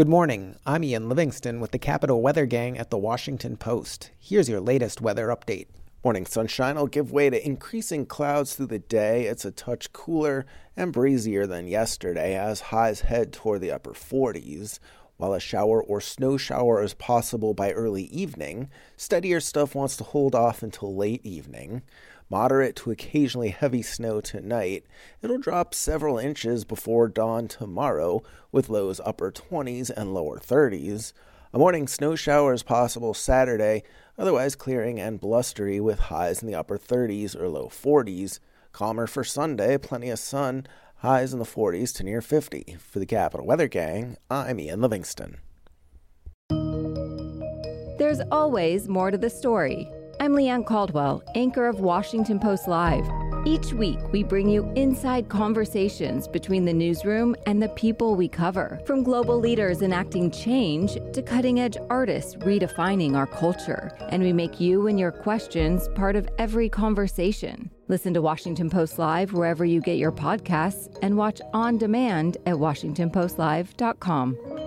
Good morning. I'm Ian Livingston with the Capital Weather Gang at the Washington Post. Here's your latest weather update. Morning sunshine will give way to increasing clouds through the day. It's a touch cooler and breezier than yesterday as highs head toward the upper 40s. While a shower or snow shower is possible by early evening, steadier stuff wants to hold off until late evening. Moderate to occasionally heavy snow tonight. It'll drop several inches before dawn tomorrow, with lows upper 20s and lower 30s. A morning snow shower is possible Saturday, otherwise clearing and blustery with highs in the upper 30s or low 40s. Calmer for Sunday, plenty of sun, highs in the 40s to near 50. For the Capital Weather Gang, I'm Ian Livingston. There's always more to the story. I'm Leigh Ann Caldwell, anchor of Washington Post Live. Each week, we bring you inside conversations between the newsroom and the people we cover. From global leaders enacting change to cutting edge artists redefining our culture. And we make you and your questions part of every conversation. Listen to Washington Post Live wherever you get your podcasts and watch on demand at WashingtonPostLive.com.